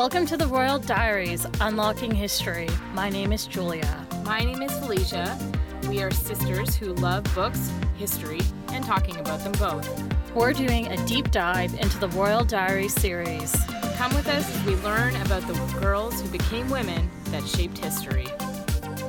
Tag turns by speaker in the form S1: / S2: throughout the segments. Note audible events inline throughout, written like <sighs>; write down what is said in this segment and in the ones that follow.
S1: Welcome to the Royal Diaries Unlocking History. My name is Julia.
S2: My name is Felicia. We are sisters who love books, history, and talking about them both.
S1: We're doing a deep dive into the Royal Diaries series.
S2: Come with us as we learn about the girls who became women that shaped history.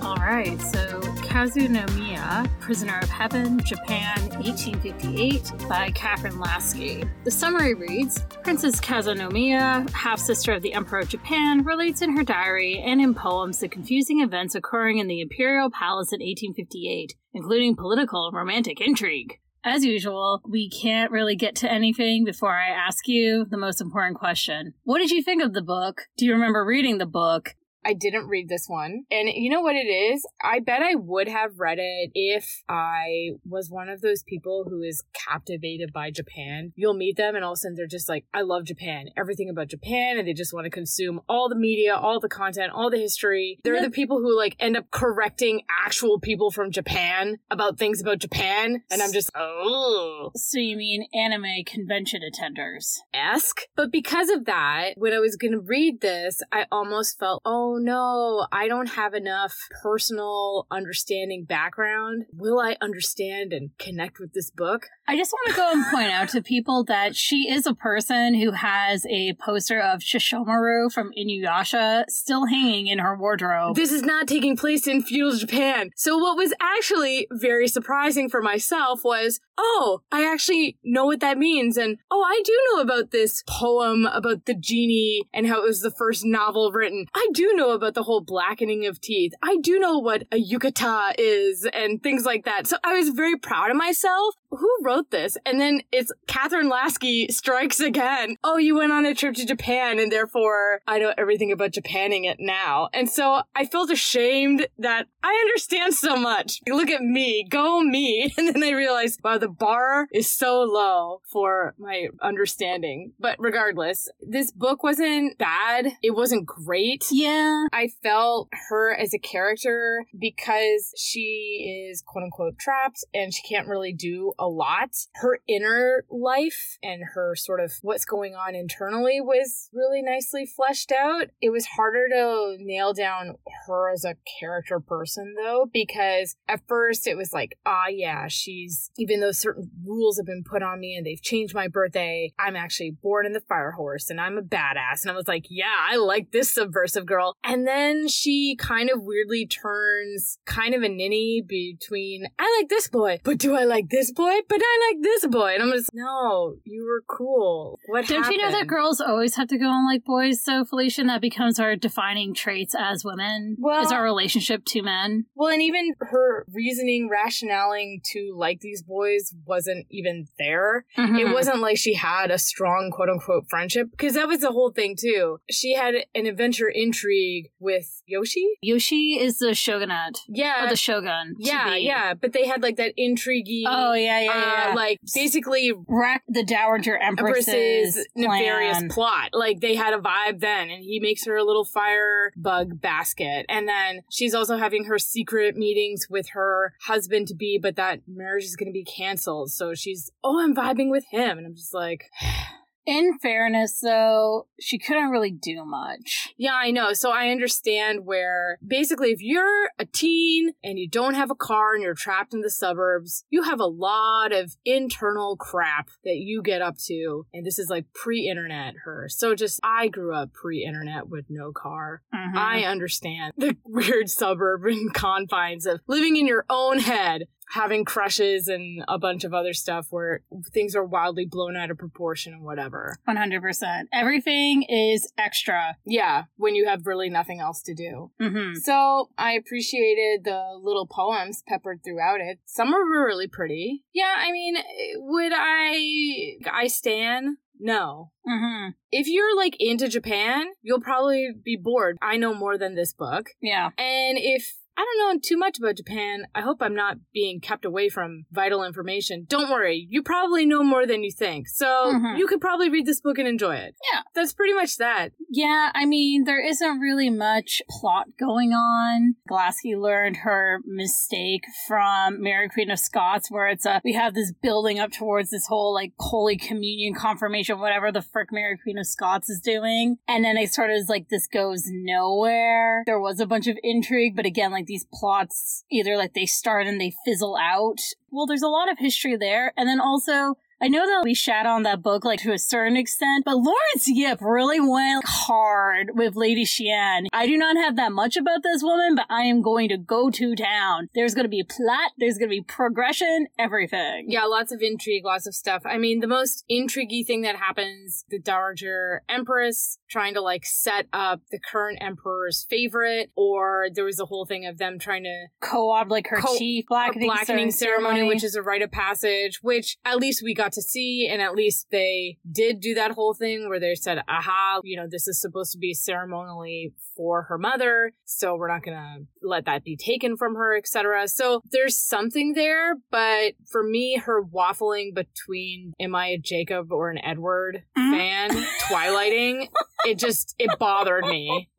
S1: All right, so Kazunomiya, Prisoner of Heaven, Japan, 1858, by Kathryn Lasky. The summary reads Princess Kazunomiya, half sister of the Emperor of Japan, relates in her diary and in poems the confusing events occurring in the Imperial Palace in 1858, including political and romantic intrigue. As usual, we can't really get to anything before I ask you the most important question. What did you think of the book? Do you remember reading the book?
S2: I didn't read this one. And you know what it is? I bet I would have read it if I was one of those people who is captivated by Japan. You'll meet them and all of a sudden they're just like, I love Japan, everything about Japan, and they just want to consume all the media, all the content, all the history. They're
S1: Yeah.
S2: the people who like end up correcting actual people from Japan about things about Japan. And I'm just, oh,
S1: So you mean anime convention attenders?
S2: esque. But because of that, when I was going to read this, I almost felt, oh Oh, no, I don't have enough personal understanding background. Will I understand and connect with this book?
S1: I just want to go and point out to people that she is a person who has a poster of Sesshomaru from Inuyasha still hanging in her wardrobe.
S2: This is not taking place in feudal Japan. So what was actually very surprising for myself was, oh, I actually know what that means. And oh, I do know about this poem about the Genji and how it was the first novel written. I do know about the whole blackening of teeth. I do know what a yukata is and things like that. So I was very proud of myself. Who wrote this? And then it's Kathryn Lasky strikes again. Oh, you went on a trip to Japan and therefore I know everything about Japanning it now. And so I felt ashamed that I understand so much. Look at me, go me. <laughs> And then I realized, wow, the bar is so low for my understanding. But regardless, this book wasn't bad. It wasn't great.
S1: yeah.
S2: I felt her as a character because she is quote unquote trapped and she can't really do a lot. Her inner life and her sort of what's going on internally was really nicely fleshed out. It was harder to nail down her as a character person though, because at first it was like, ah, yeah, she's, even though certain rules have been put on me and they've changed my birthday, I'm actually born in the fire horse and I'm a badass. And I was like, yeah, I like this subversive girl. And then she kind of weirdly turns kind of a ninny between, I like this boy, but do I like this boy? But I like this boy. And I'm just, no, you were cool. What
S1: Don't you know that girls always have to go on like boys, So Felicia? That becomes our defining traits as women.
S2: Well-
S1: is our relationship to men.
S2: Well, and even her reasoning, rationaling to like these boys wasn't even there. It
S1: Mhm.
S2: wasn't like she had a strong quote unquote friendship because that was the whole thing too. She had an adventure intrigue with Yoshi.
S1: Yoshi is the shogunate.
S2: Yeah.
S1: or the shogun.
S2: yeah, yeah. But they had like that intriguing,
S1: Oh, yeah, yeah, yeah.
S2: uh, like basically
S1: wreck the Dowager Empress's,
S2: Empress's nefarious
S1: plan.
S2: plot. Like they had a vibe then, and he makes her a little fire bug basket. And then she's also having her secret meetings with her husband to be, but that marriage is going to be canceled. So she's, oh, I'm vibing with him. And I'm just like, <sighs>
S1: In fairness, though, she couldn't really do much.
S2: yeah, I know. So I understand where basically if you're a teen and you don't have a car and you're trapped in the suburbs, you have a lot of internal crap that you get up to. And this is like pre internet her. So just, I grew up pre internet with no car.
S1: Mhm.
S2: I understand the <laughs> weird suburban <laughs> confines of living in your own head, having crushes and a bunch of other stuff where things are wildly blown out of proportion and whatever.
S1: 100%. Everything is extra.
S2: Yeah, when you have really nothing else to do.
S1: hmm
S2: So I appreciated the little poems peppered throughout it. Some of were really pretty. Yeah, I mean, would I I stan? No.
S1: hmm
S2: If you're like into Japan, you'll probably be bored. I know more than this book.
S1: Yeah.
S2: And if I don't know too much about Japan. I hope I'm not being kept away from vital information. Don't worry, you probably know more than you think. So
S1: Mhm.
S2: you could probably read this book and enjoy it.
S1: Yeah.
S2: That's pretty much that.
S1: Yeah, I mean, there isn't really much plot going on. Glassky learned her mistake from Mary Queen of Scots, where it's a we have this building up towards this whole like Holy Communion confirmation, whatever the frick Mary Queen of Scots is doing, and then it sort of is like this goes nowhere. There was a bunch of intrigue, but again, like these plots either like they start and they fizzle out. Well, there's a lot of history there, and then also I know that we shat on that book like to a certain extent, but Laurence Yep really went hard with Lady Xian. I do not have that much about this woman, but I am going to go to town. There's going to be plot, there's going to be progression, everything.
S2: Yeah, lots of intrigue, lots of stuff. I mean, the most intriguey thing that happens, the Dowager Empress trying to like set up the current emperor's favorite, or there was a whole thing of them trying to
S1: Co-opt like her
S2: Co-
S1: chief blackening,
S2: blackening ceremony,
S1: ceremony,
S2: which is a rite of passage, which at least we got to see, and at least they did do that whole thing where they said, aha, you know, this is supposed to be ceremonially for her mother, so we're not gonna let that be taken from her, etc. So there's something there, but for me, her waffling between am I a Jacob or an Edward
S1: Mhm.
S2: fan, twilighting, it just it bothered me.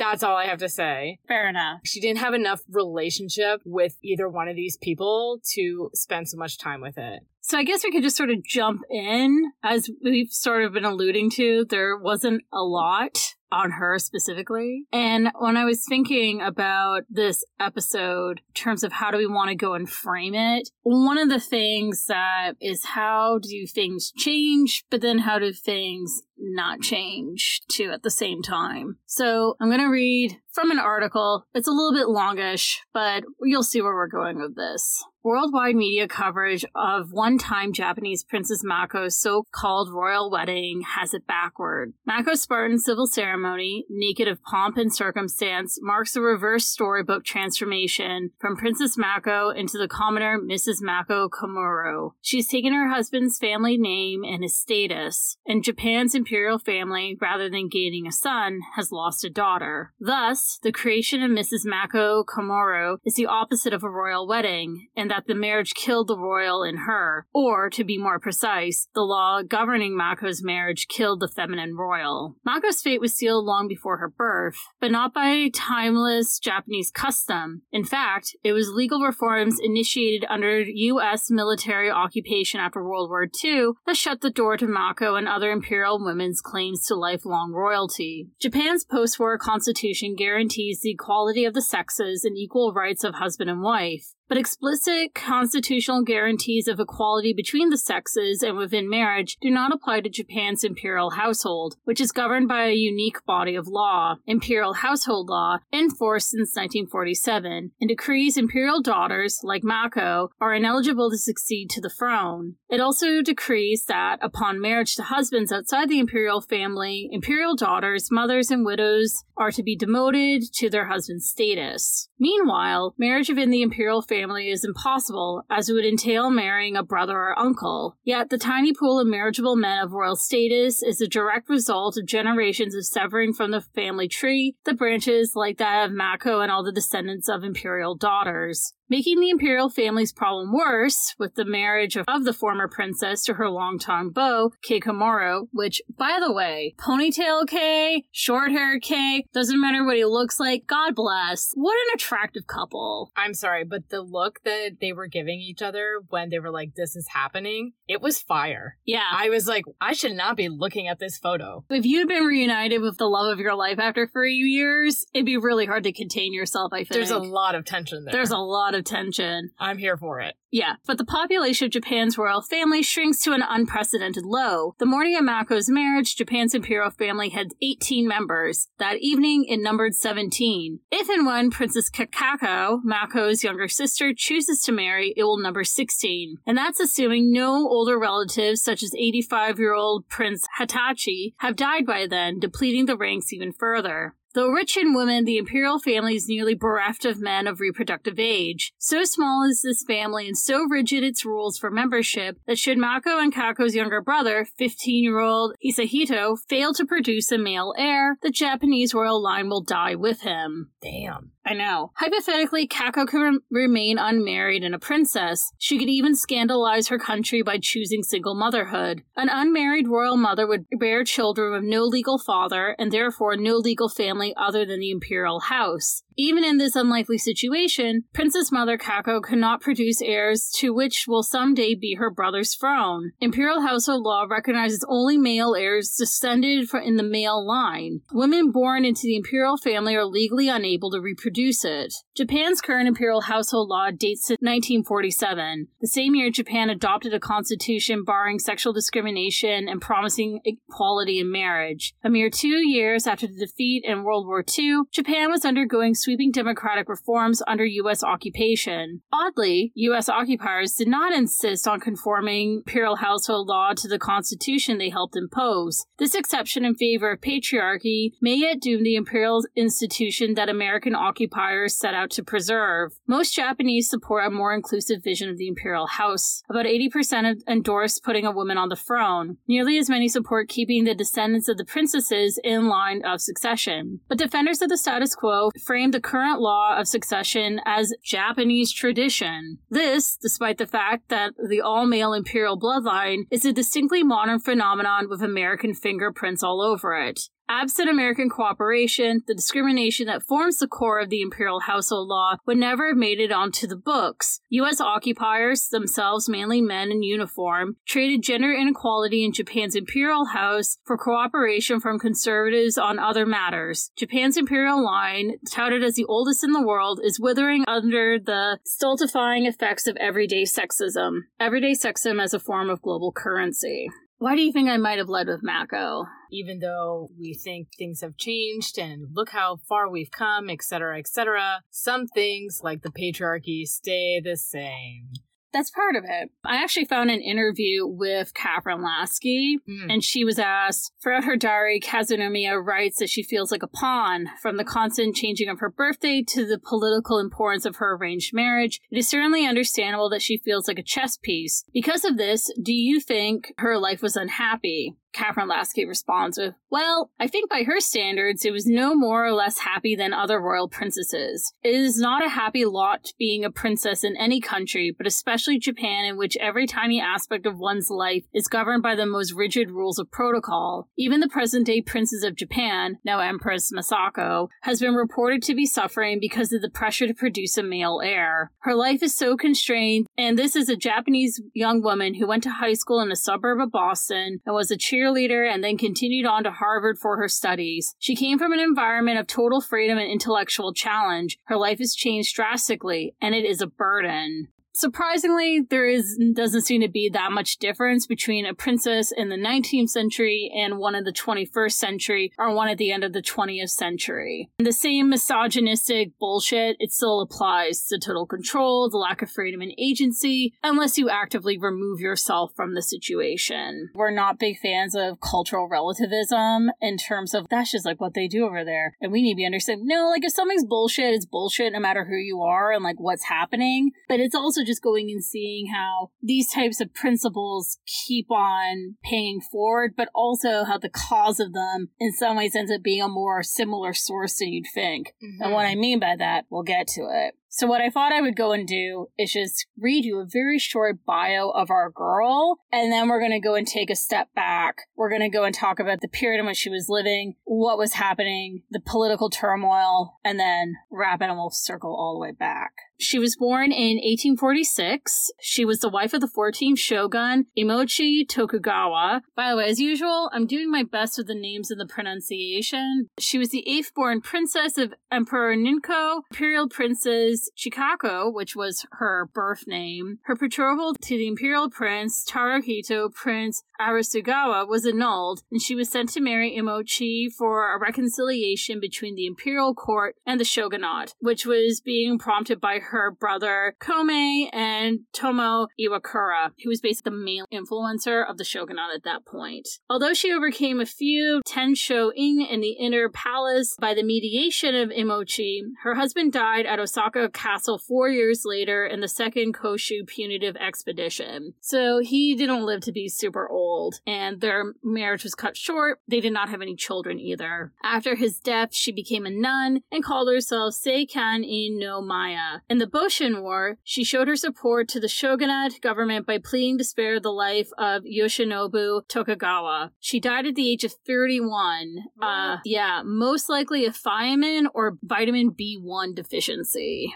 S2: That's all I have to say
S1: Fair enough.
S2: she didn't have enough relationship with either one of these people to spend so much time with it.
S1: So I guess we could just sort of jump in. As we've sort of been alluding to, there wasn't a lot on her specifically. And when I was thinking about this episode in terms of how do we want to go and frame it, one of the things that is how do things change, but then how do things not change too at the same time. So I'm going to read from an article. It's a little bit longish, but you'll see where we're going with this. Worldwide media coverage of one time Japanese Princess Mako's so called royal wedding has it backward. Mako's Spartan civil ceremony, naked of pomp and circumstance, marks a reverse storybook transformation from Princess Mako into the commoner Mrs. Mako Komuro. She's taken her husband's family name and his status, and Japan's imperial family, rather than gaining a son, has lost a daughter. Thus, the creation of Mrs. Mako Komuro is the opposite of a royal wedding, and that the marriage killed the royal in her, or, to be more precise, the law governing Mako's marriage killed the feminine royal. Mako's fate was sealed long before her birth, but not by timeless Japanese custom. In fact, it was legal reforms initiated under U.S. military occupation after World War II that shut the door to Mako and other imperial women's claims to lifelong royalty. Japan's post war constitution guarantees the equality of the sexes and equal rights of husband and wife. But explicit constitutional guarantees of equality between the sexes and within marriage do not apply to Japan's imperial household, which is governed by a unique body of law, imperial household law, in force since 1947, and decrees imperial daughters, like Mako, are ineligible to succeed to the throne. It also decrees that, upon marriage to husbands outside the imperial family, imperial daughters, mothers, and widows are to be demoted to their husband's status. Meanwhile, marriage within the imperial family is impossible, as it would entail marrying a brother or uncle. Yet, the tiny pool of marriageable men of royal status is a direct result of generations of severing from the family tree the branches like that of Mako and all the descendants of imperial daughters. Making the imperial family's problem worse, with the marriage of, of the former princess to her longtime beau, Kei Komuro, which, by the way, ponytail Kei, short hair Kei, doesn't matter what he looks like, God bless. What an attractive couple.
S2: I'm sorry, but the look that they were giving each other when they were like, this is happening, it was fire.
S1: Yeah.
S2: I was like, I should not be looking at this photo.
S1: if you'd been reunited with the love of your life after three years, it'd be really hard to contain yourself, I think.
S2: There's a lot of tension there.
S1: There's a lot of tension.
S2: I'm here for it.
S1: Yeah, but the population of Japan's royal family shrinks to an unprecedented low. The morning of Mako's marriage, Japan's imperial family had 18 members. That evening, it numbered 17. If and when Princess Kakako, Mako's younger sister, chooses to marry, it will number 16. And that's assuming no older relatives, such as 85 year old Prince Hitachi, have died by then, depleting the ranks even further. Though rich in women, the imperial family is nearly bereft of men of reproductive age. So small is this family and so rigid its rules for membership that should Mako and Kako's younger brother, 15 year old Hisahito, fail to produce a male heir, the Japanese royal line will die with him.
S2: Damn.
S1: I know. Hypothetically, Kako could rem- remain unmarried and a princess. She could even scandalize her country by choosing single motherhood. An unmarried royal mother would bear children with no legal father and therefore no legal family other than the imperial house. Even in this unlikely situation, Princess Mother Kako cannot produce heirs to which will someday be her brother's throne. Imperial household law recognizes only male heirs descended from in the male line. Women born into the imperial family are legally unable to reproduce it. Japan's current imperial household law dates to 1947, the same year Japan adopted a constitution barring sexual discrimination and promising equality in marriage. A mere two years after the defeat in World War II, Japan was undergoing sweeping democratic reforms under U.S. occupation. Oddly, U.S. occupiers did not insist on conforming imperial household law to the constitution they helped impose. This exception in favor of patriarchy may yet doom the imperial institution that American occupiers set out to preserve. Most Japanese support a more inclusive vision of the imperial house. About 80% endorse putting a woman on the throne. Nearly as many support keeping the descendants of the princesses in line of succession. But defenders of the status quo frame the current law of succession as Japanese tradition. This, despite the fact that the all male imperial bloodline is a distinctly modern phenomenon with American fingerprints all over it. Absent American cooperation, the discrimination that forms the core of the imperial household law would never have made it onto the books. U.S. occupiers, themselves mainly men in uniform, traded gender inequality in Japan's imperial house for cooperation from conservatives on other matters. Japan's imperial line, touted as the oldest in the world, is withering under the stultifying effects of everyday sexism. Everyday sexism as a form of global currency. Why do you think I might have led with Mako?
S2: Even though we think things have changed and look how far we've come, etc., etc., some things like the patriarchy stay the same.
S1: That's part of it. I actually found an interview with Kathryn Lasky,
S2: Mm.
S1: and she was asked throughout her diary, Kazunomiya writes that she feels like a pawn from the constant changing of her birthday to the political importance of her arranged marriage. It is certainly understandable that she feels like a chess piece. Because of this, do you think her life was unhappy? Kathryn Lasky responds with, Well, I think by her standards, it was no more or less happy than other royal princesses. It is not a happy lot being a princess in any country, but especially Japan, in which every tiny aspect of one's life is governed by the most rigid rules of protocol. Even the present day princess of Japan, now Empress Masako, has been reported to be suffering because of the pressure to produce a male heir. Her life is so constrained, and this is a Japanese young woman who went to high school in a suburb of Boston and was a cheerleader and then continued on to Harvard for her studies. She came from an environment of total freedom and intellectual challenge. Her life has changed drastically, and it is a burden. Surprisingly, there is doesn't seem to be that much difference between a princess in the 19th century and one in the 21st century or one at the end of the 20th century. And the same misogynistic bullshit, it still applies to total control, the lack of freedom and agency, unless you actively remove yourself from the situation. We're not big fans of cultural relativism in terms of that's just like what they do over there. And we need to be understanding, no, like if something's bullshit, it's bullshit no matter who you are and like what's happening. But it's also just going and seeing how these types of principles keep on paying forward, but also how the cause of them in some ways ends up being a more similar source than you'd think. And what mm-hmm. I mean by that, we'll get to it. So what I thought I would go and do is just read you a very short bio of our girl, and then we're going to go and take a step back. We're going to go and talk about the period in which she was living, what was happening, the political turmoil, and then wrap it and we'll circle all the way back. She was born in 1846. She was the wife of the 14th shogun, Imochi Tokugawa. By the way, as usual, I'm doing my best with the names and the pronunciation. She was the eighth born princess of Emperor Ninko, Imperial Princess Chikako, which was her birth name. Her betrothal to the Imperial Prince Taruhito Prince Arisugawa was annulled, and she was sent to marry Imochi for a reconciliation between the imperial court and the shogunate, which was being prompted by her brother Komei and Tomo Iwakura, who was basically the main influencer of the shogunate at that point. Although she overcame a few Tensho In in the inner palace by the mediation of Imochi, her husband died at Osaka Castle four years later in the second Choshu punitive expedition. So he didn't live to be super old, and their marriage was cut short. They did not have any children either. After his death, she became a nun and called herself Seikan in no Miya. In the Boshin War, she showed her support to the shogunate government by pleading to spare the life of Yoshinobu Tokugawa. She died at the age of 31. Uh, yeah, most likely a thiamine or vitamin B1 deficiency.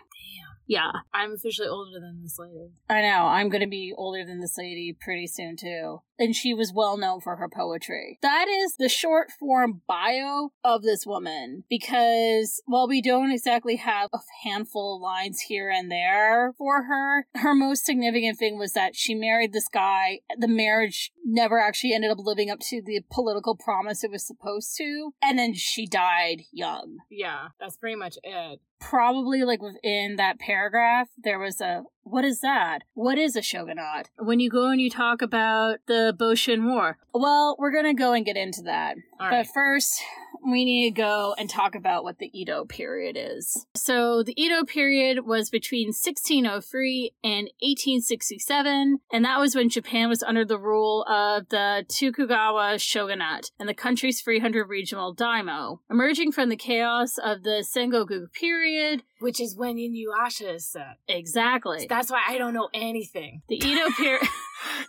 S1: Yeah.
S2: I'm officially older than this lady.
S1: I know. I'm going to be older than this lady pretty soon, too. And she was well known for her poetry. That is the short form bio of this woman because while we don't exactly have a handful of lines here and there for her, her most significant thing was that she married this guy. The marriage never actually ended up living up to the political promise it was supposed to. And then she died young.
S2: Yeah, that's pretty much it
S1: probably like within that paragraph there was a what is that? What is a shogunate? When you go and you talk about the boshin war. Well we're gonna go and get into that. But first we need to go and talk about what the Edo period is. So, the Edo period was between 1603 and 1867, and that was when Japan was under the rule of the Tokugawa shogunate and the country's 300 regional daimyo. Emerging from the chaos of the Sengoku period,
S2: which is when Inuyasha is set.
S1: Exactly.
S2: So that's why I don't know anything.
S1: The Edo <laughs> period.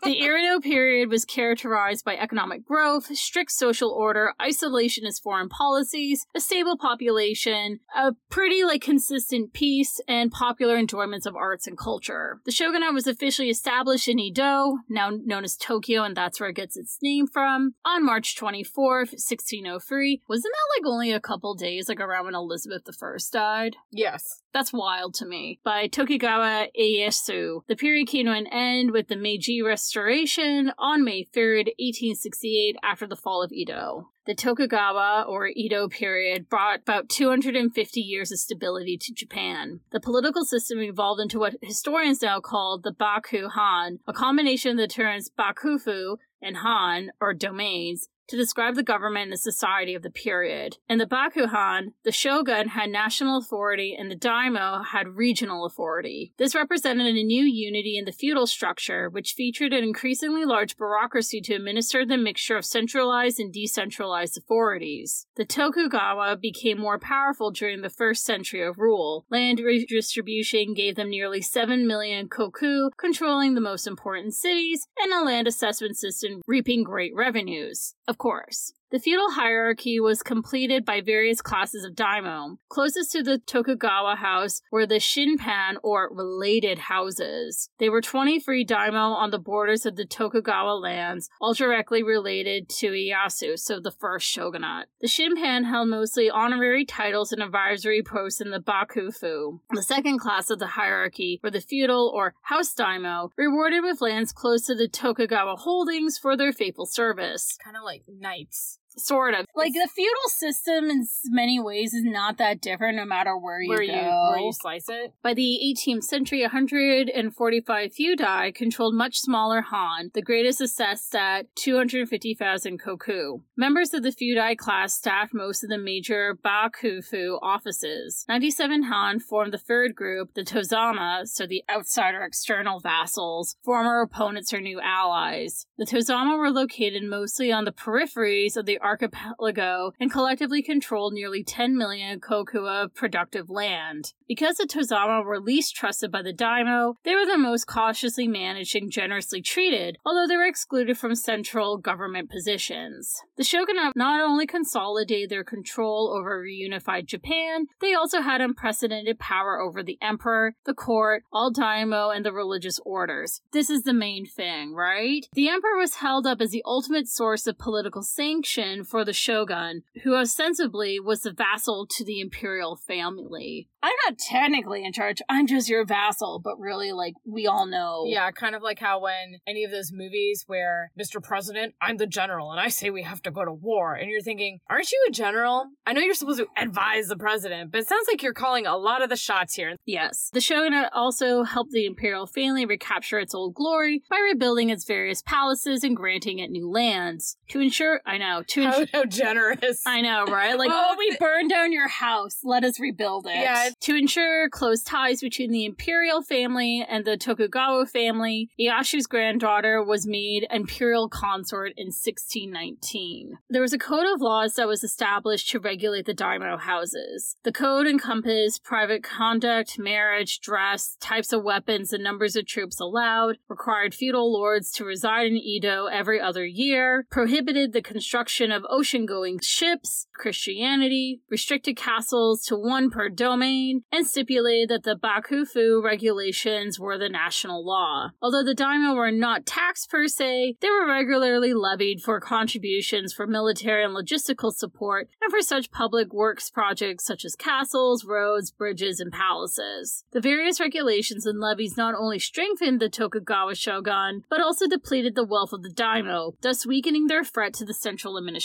S1: The Edo period was characterized by economic growth, strict social order, isolationist foreign policies, a stable population, a pretty like consistent peace, and popular enjoyments of arts and culture. The shogunate was officially established in Edo, now known as Tokyo, and that's where it gets its name from, on March 24th, 1603. Wasn't that like only a couple days, like around when Elizabeth I died?
S2: Yes.
S1: That's wild to me. By Tokugawa Ieyasu. The period came to an end with the Meiji Restoration on May 3rd, 1868, after the fall of Edo. The Tokugawa or Edo period brought about 250 years of stability to Japan. The political system evolved into what historians now call the Baku Han, a combination of the terms Bakufu and Han, or domains, to describe the government and society of the period. In the Bakuhan, the shogun had national authority and the daimyo had regional authority. This represented a new unity in the feudal structure, which featured an increasingly large bureaucracy to administer the mixture of centralized and decentralized authorities. The Tokugawa became more powerful during the first century of rule. Land redistribution gave them nearly 7 million koku, controlling the most important cities, and a land assessment system reaping great revenues. Of course. The feudal hierarchy was completed by various classes of daimyo. Closest to the Tokugawa house were the Shinpan, or related houses. They were 23 daimyo on the borders of the Tokugawa lands, all directly related to Ieyasu, so the first shogunate. The Shinpan held mostly honorary titles and advisory posts in the Bakufu. The second class of the hierarchy were the fudai, or house daimyo, rewarded with lands close to the Tokugawa holdings for their faithful service.
S2: Kind of like knights.
S1: Sort of. Like the feudal system in many ways is not that different no matter where you
S2: where
S1: go.
S2: You, where you slice it.
S1: By the 18th century, 145 fudai controlled much smaller Han, the greatest assessed at 250,000 koku. Members of the fudai class staffed most of the major bakufu offices. 97 Han formed the third group, the Tozama, so the outsider external vassals, former opponents or new allies. The Tozama were located mostly on the peripheries of the archipelago and collectively controlled nearly 10 million koku of productive land. Because the Tozama were least trusted by the daimyo, they were the most cautiously managed and generously treated, although they were excluded from central government positions. The shogunate not only consolidated their control over reunified Japan, they also had unprecedented power over the emperor, the court, all daimyo, and the religious orders. This is the main thing, right? The emperor was held up as the ultimate source of political sanction position for the shogun, who ostensibly was the vassal to the imperial family. I'm not technically in charge, I'm just your vassal, but really, like, we all know.
S2: Yeah, kind of like how when any of those movies where Mr. President, I'm the general, and I say we have to go to war, and you're thinking, aren't you a general? I know you're supposed to advise the president, but it sounds like you're calling a lot of the shots here.
S1: Yes. The shogunate also helped the imperial family recapture its old glory by rebuilding its various palaces and granting it new lands. To ensure, I know, to
S2: How, how generous.
S1: I know, right? Like,
S2: Oh,
S1: oh, we burned down your house. Let us rebuild it.
S2: Yeah.
S1: To ensure close ties between the imperial family and the Tokugawa family, Ieyasu's granddaughter was made imperial consort in 1619. There was a code of laws that was established to regulate the daimyo houses. The code encompassed private conduct, marriage, dress, types of weapons, and numbers of troops allowed, required feudal lords to reside in Edo every other year, prohibited the construction of ocean going ships, Christianity, restricted castles to one per domain, and stipulated that the Bakufu regulations were the national law. Although the daimyo were not taxed per se, they were regularly levied for contributions for military and logistical support and for such public works projects such as castles, roads, bridges, and palaces. The various regulations and levies not only strengthened the Tokugawa shogun, but also depleted the wealth of the daimyo, thus weakening their threat to the central administration.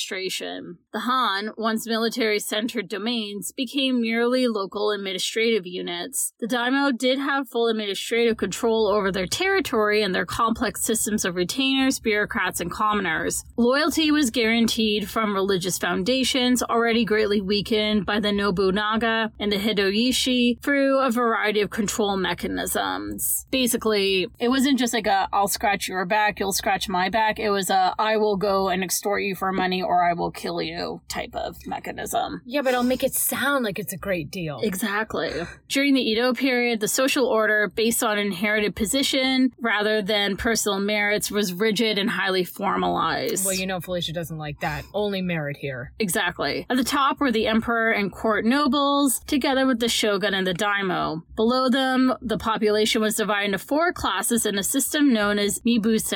S1: The Han, once military centered domains, became merely local administrative units. The daimyo did have full administrative control over their territory and their complex systems of retainers, bureaucrats, and commoners. Loyalty was guaranteed from religious foundations already greatly weakened by the Nobunaga and the Hideyoshi through a variety of control mechanisms. Basically, it wasn't just like a I'll scratch your back, you'll scratch my back. It was a I will go and extort you for money or I will kill you type of mechanism.
S2: Yeah, but I'll make it sound like it's a great deal.
S1: Exactly. During the Edo period, the social order, based on inherited position rather than personal merits, was rigid and highly formalized.
S2: well, you know, Felicia doesn't like that. Only merit here.
S1: Exactly. At the top were the emperor and court nobles, together with the shogun and the daimyo. Below them, the population was divided into four classes in a system known as mibuse.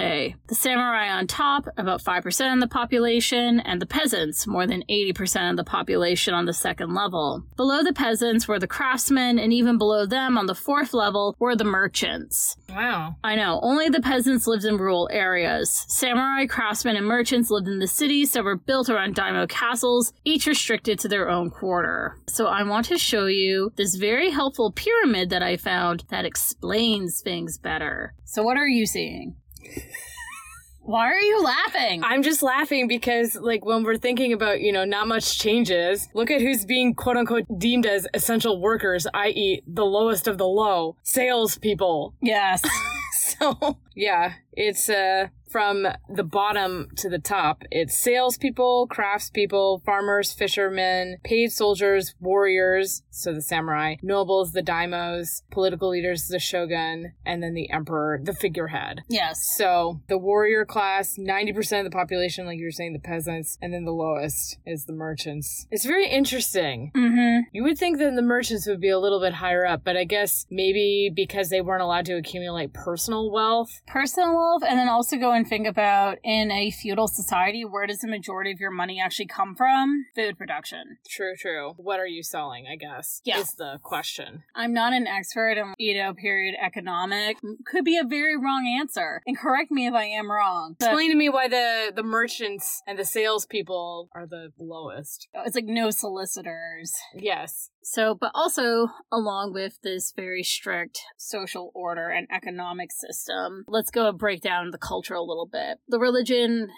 S1: The samurai on top, about 5% of the population, and the peasants, more than 80% of the population on the second level. Below the peasants were the craftsmen, and even below them on the fourth level were the merchants.
S2: Wow.
S1: I know, only the peasants lived in rural areas. Samurai, craftsmen, and merchants lived in the cities that were built around daimyo castles, each restricted to their own quarter. So I want to show you this very helpful pyramid that I found that explains things better. So what are you seeing? Why are you laughing?
S2: I'm just laughing because, like, when we're thinking about, you know, not much changes, look at who's being quote unquote deemed as essential workers, i.e., the lowest of the low salespeople.
S1: yes. <laughs>
S2: So, yeah, it's uh, from the bottom to the top. It's salespeople, craftspeople, farmers, fishermen, paid soldiers, warriors, so the samurai, nobles, the daimos, political leaders, the shogun, and then the emperor, the figurehead.
S1: Yes.
S2: So the warrior class, 90% of the population, like you were saying, the peasants, and then the lowest is the merchants. It's very interesting.
S1: Mm-hmm.
S2: You would think that the merchants would be a little bit higher up, but I guess maybe because they weren't allowed to accumulate personal wealth.
S1: Personal wealth, and then also go and think about in a feudal society, where does the majority of your money actually come from? Food production.
S2: True, true. What are you selling, I guess,
S1: Yeah.
S2: is the question.
S1: I'm not an expert in Edo period economic. Could be a very wrong answer. And correct me if I am wrong.
S2: Explain to me why the, the merchants and the salespeople are the lowest.
S1: it's like no solicitors.
S2: Yes.
S1: So, but also along with this very strict social order and economic system, let's go and break down the culture a little bit. The religion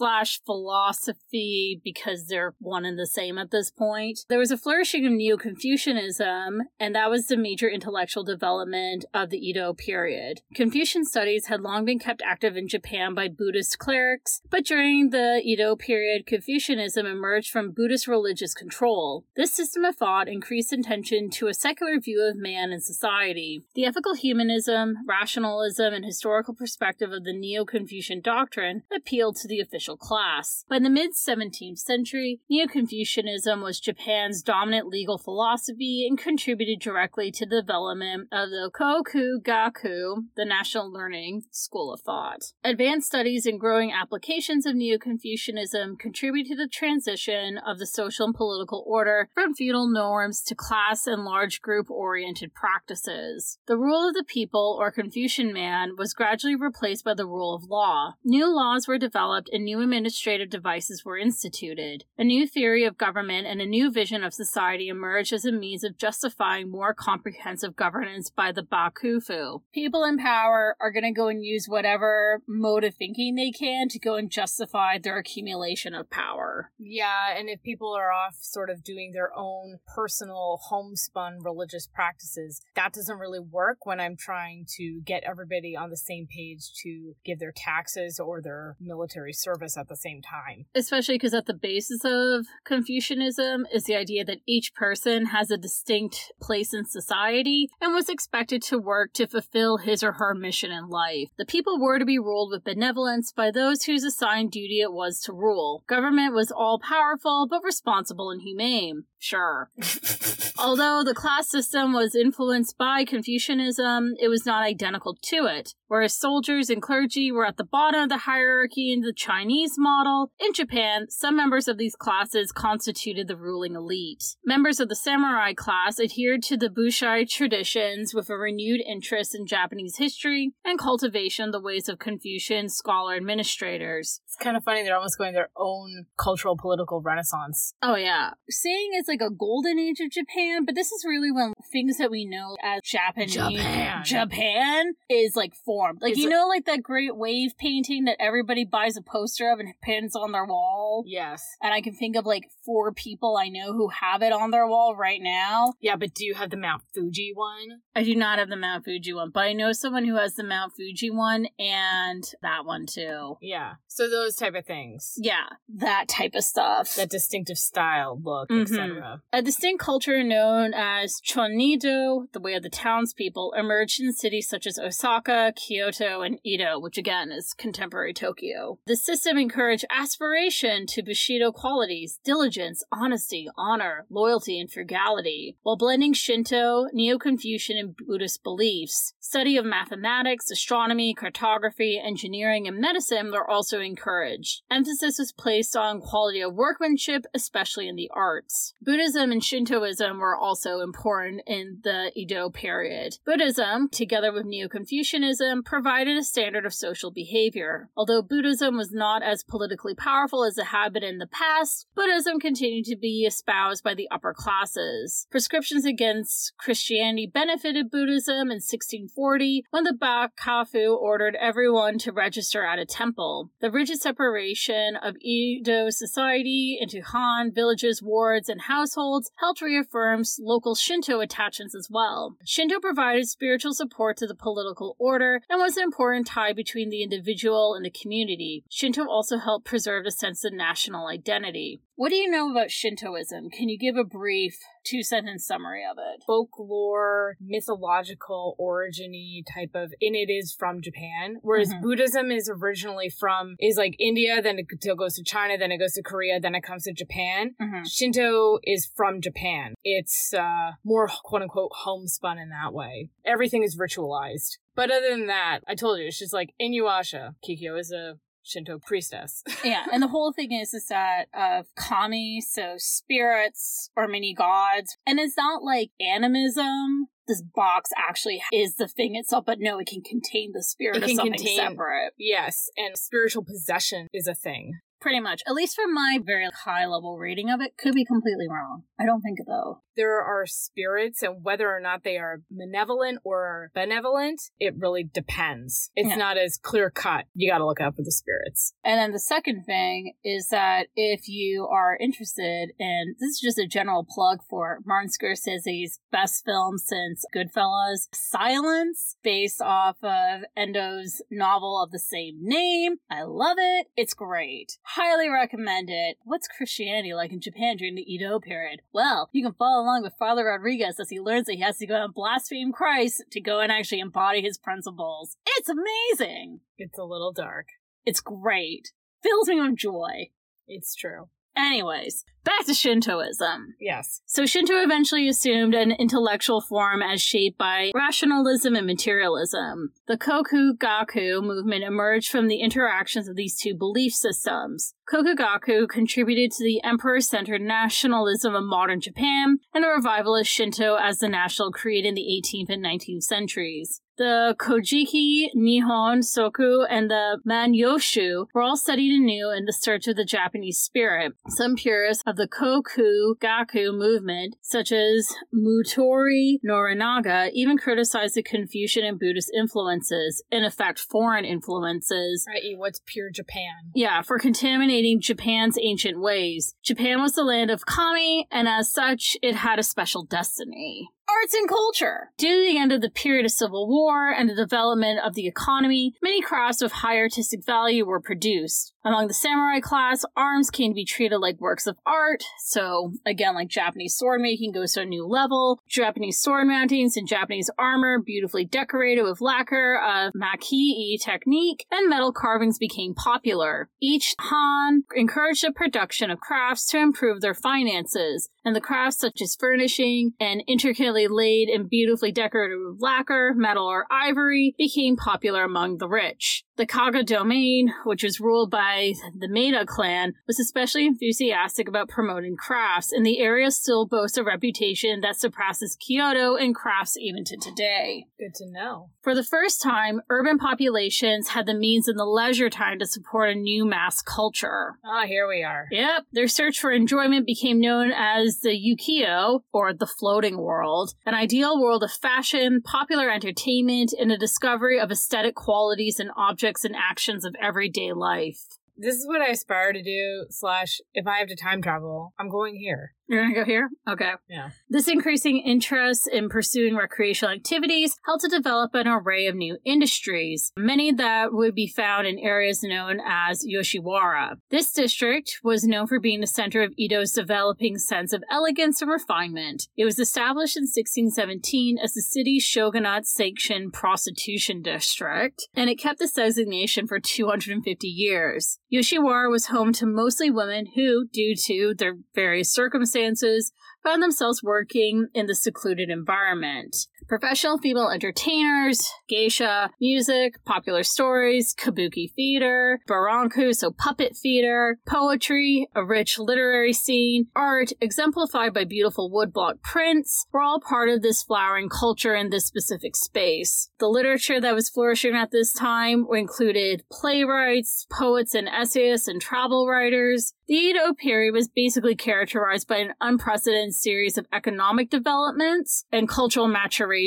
S1: slash philosophy, because they're one and the same at this point. There was a flourishing of Neo Confucianism, and that was the major intellectual development of the Edo period. Confucian studies had long been kept active in Japan by Buddhist clerics, but during the Edo period, Confucianism emerged from Buddhist religious control. This system of thought increased attention to a secular view of man and society. The ethical humanism, rationalism, and historical perspective of the Neo Confucian doctrine appealed to the official social class. By the mid 17th century, Neo Confucianism was Japan's dominant legal philosophy and contributed directly to the development of the Kokugaku, the National Learning School of Thought. Advanced studies and growing applications of Neo Confucianism contribute to the transition of the social and political order from feudal norms to class and large group oriented practices. The rule of the people, or Confucian man, was gradually replaced by the rule of law. New laws were developed and new administrative devices were instituted. A new theory of government and a new vision of society emerged as a means of justifying more comprehensive governance by the Bakufu. People in power are going to go and use whatever mode of thinking they can to go and justify their accumulation of power.
S2: Yeah, and if people are off sort of doing their own personal homespun religious practices, that doesn't really work when I'm trying to get everybody on the same page to give their taxes or their military service at the same time.
S1: Especially because at the basis of Confucianism is the idea that each person has a distinct place in society and was expected to work to fulfill his or her mission in life. The people were to be ruled with benevolence by those whose assigned duty it was to rule. Government was all powerful but responsible and humane. Sure. <laughs> Although the class system was influenced by Confucianism, it was not identical to it. Whereas soldiers and clergy were at the bottom of the hierarchy in the Chinese model, in Japan, some members of these classes constituted the ruling elite. Members of the samurai class adhered to the Bushido traditions with a renewed interest in Japanese history and cultivation of the ways of Confucian scholar administrators.
S2: It's kind of funny, they're almost going their own cultural political renaissance.
S1: Oh, yeah. Saying it's like a golden age of Japan, but this is really when things that we know as Japanese
S2: Japan.
S1: Japan is like formed. Like
S2: Is
S1: you know, like that great wave painting that everybody buys a poster of and pins on their wall.
S2: Yes.
S1: And I can think of like four people I know who have it on their wall right now.
S2: Yeah, but do you have the Mount Fuji one?
S1: I do not have the Mount Fuji one, but I know someone who has the Mount Fuji one and that one too.
S2: Yeah. So those type of things.
S1: Yeah, that type of stuff.
S2: That distinctive style, look,
S1: Mhm.
S2: etc.
S1: A distinct culture known as Chonido, the way of the townspeople, emerged in cities such as Osaka, Kyoto, and Edo, which again is contemporary Tokyo. The system encouraged aspiration to Bushido qualities, diligence, honesty, honor, loyalty, and frugality, while blending Shinto, Neo Confucian, and Buddhist beliefs. Study of mathematics, astronomy, cartography, engineering, and medicine were also encouraged. Emphasis was placed on quality of workmanship, especially in the arts. Buddhism and Shintoism were also important in the Edo period. Buddhism, together with Neo Confucianism, provided a standard of social behavior. Although Buddhism was not as politically powerful as it had been in the past, Buddhism continued to be espoused by the upper classes. Prescriptions against Christianity benefited Buddhism in 1640 when the Bakufu ordered everyone to register at a temple. The rigid separation of Edo society into Han, villages, wards, and households helped reaffirm local Shinto attachments as well. Shinto provided spiritual support to the political order and was an important tie between the individual and the community. Shinto also helped preserve a sense of national identity. What do you know about Shintoism? Can you give a brief two sentence summary of it?
S2: Folklore, mythological, originy type of, and it is from Japan. Whereas
S1: Mhm.
S2: Buddhism is originally from, is like India, then it goes to China, then it goes to Korea, then it comes to Japan.
S1: Mm-hmm.
S2: Shinto is from Japan. It's uh, more quote unquote homespun in that way. Everything is ritualized. But other than that, I told you, it's just like Inuyasha. Kikyo is a Shinto priestess. <laughs>
S1: yeah, and the whole thing is is that of kami, so spirits or mini gods, and it's not like animism. This box actually is the thing itself, but no, it can contain the spirit
S2: It
S1: of something
S2: contain-
S1: separate.
S2: yes, and spiritual possession is a thing.
S1: Pretty much, at least from my very high level reading of it, could be completely wrong. I don't think though.
S2: There are spirits, and whether or not they are malevolent or benevolent, it really depends. It's
S1: Yeah.
S2: not as clear cut. You gotta look out for the spirits.
S1: And then the second thing is that if you are interested in this is just a general plug for Martin Scorsese's best film since Goodfellas, Silence, based off of Endo's novel of the same name. I love it. It's great. Highly recommend it. What's Christianity like in Japan during the Edo period? Well, you can follow along with Father Rodriguez as he learns that he has to go and blaspheme Christ to go and actually embody his principles. It's amazing.
S2: It's a little dark.
S1: It's great. fills me with joy.
S2: It's true.
S1: Anyways, back to Shintoism.
S2: Yes.
S1: So Shinto eventually assumed an intellectual form as shaped by rationalism and materialism. The Kokugaku movement emerged from the interactions of these two belief systems. Kokugaku contributed to the emperor-centered nationalism of modern Japan and the revival of Shinto as the national creed in the 18th and 19th centuries. The Kojiki, Nihon, Shoki, and the Manyoshu were all studied anew in the search of the Japanese spirit. Some purists of the Kokugaku movement, such as Motoori Norinaga, even criticized the Confucian and Buddhist influences, in effect, foreign influences.
S2: I.e., what's pure Japan?
S1: Yeah, for contaminating Japan's ancient ways. Japan was the land of kami, and as such, it had a special destiny arts and culture. Due to the end of the period of civil war and the development of the economy, many crafts of high artistic value were produced. Among the samurai class, arms came to be treated like works of art. So, again, like Japanese sword making goes to a new level. Japanese sword mountings and Japanese armor, beautifully decorated with lacquer of maki-e technique, and metal carvings became popular. Each Han encouraged the production of crafts to improve their finances, and the crafts such as furnishing and intricately laid and beautifully decorated with lacquer, metal, or ivory became popular among the rich. The Kaga domain, which was ruled by the Maeda clan, was especially enthusiastic about promoting crafts, and the area still boasts a reputation that surpasses Kyoto in crafts even to today.
S2: Good to know.
S1: For the first time, urban populations had the means and the leisure time to support a new mass culture.
S2: Ah, here we are.
S1: Yep, their search for enjoyment became known as the Ukiyo, or the floating world, an ideal world of fashion, popular entertainment, and a discovery of aesthetic qualities and objects and actions of everyday life.
S2: This is what I aspire to do, slash, if I have to time travel, I'm going here.
S1: You're gonna go here? Okay.
S2: Yeah.
S1: This increasing interest in pursuing recreational activities helped to develop an array of new industries, many that would be found in areas known as Yoshiwara. This district was known for being the center of Edo's developing sense of elegance and refinement. It was established in 1617 as the city's shogunate sanctioned prostitution district, and it kept this designation for 250 years. Yoshiwara was home to mostly women who, due to their various circumstances, circumstances, found themselves working in the secluded environment. Professional female entertainers, geisha, music, popular stories, kabuki theater, bunraku, so puppet theater, poetry, a rich literary scene, art, exemplified by beautiful woodblock prints, were all part of this flowering culture in this specific space. The literature that was flourishing at this time included playwrights, poets and essayists, and travel writers. The Edo period was basically characterized by an unprecedented series of economic developments and cultural maturation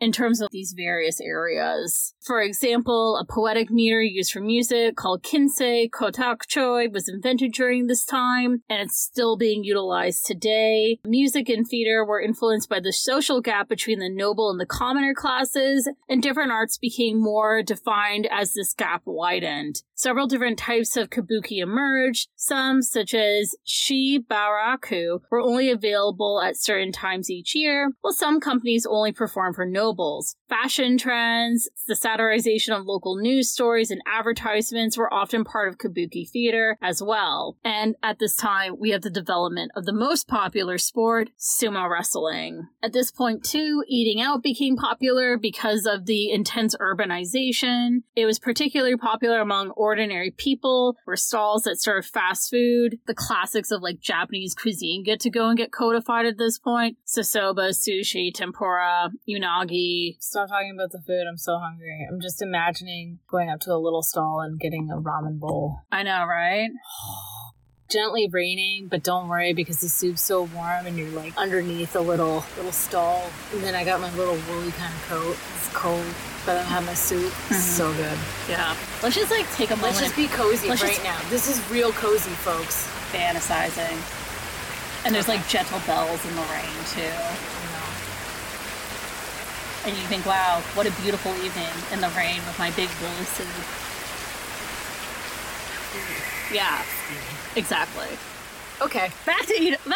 S1: in terms of these various areas. For example, a poetic meter used for music called kinsei kotakuchoi was invented during this time, and it's still being utilized today. Music and theater were influenced by the social gap between the noble and the commoner classes, and different arts became more defined as this gap widened. Several different types of kabuki emerged, some such as Shibaraku were only available at certain times each year, while some companies only perform for nobles. Fashion trends, the satirization of local news stories and advertisements were often part of kabuki theater as well. And at this time, we have the development of the most popular sport, sumo wrestling. At this point, too, eating out became popular because of the intense urbanization. It was particularly popular among ordinary people, where stalls that served fast food, the classics of like Japanese cuisine get to go and get codified at this point. Sosoba, sushi, tempura, unagi.
S2: Stop talking about the food. I'm so hungry. I'm just imagining going up to a little stall and getting a ramen bowl.
S1: I know, right? <sighs>
S2: Gently raining, but don't worry because the soup's so warm and you're like underneath a little little stall. And then I got my little woolly kind of coat. It's cold, but I have my soup.
S1: Mm-hmm.
S2: So good.
S1: Yeah. Let's just like take a moment.
S2: Let's just be cozy
S1: Let's
S2: right
S1: just-
S2: now. This is real cozy, folks.
S1: fantasizing. And there's like gentle bells in the rain too. And you think, wow, what a beautiful evening in the rain with my big woolly suit. Yeah, exactly.
S2: Okay.
S1: Back to Edo. <laughs>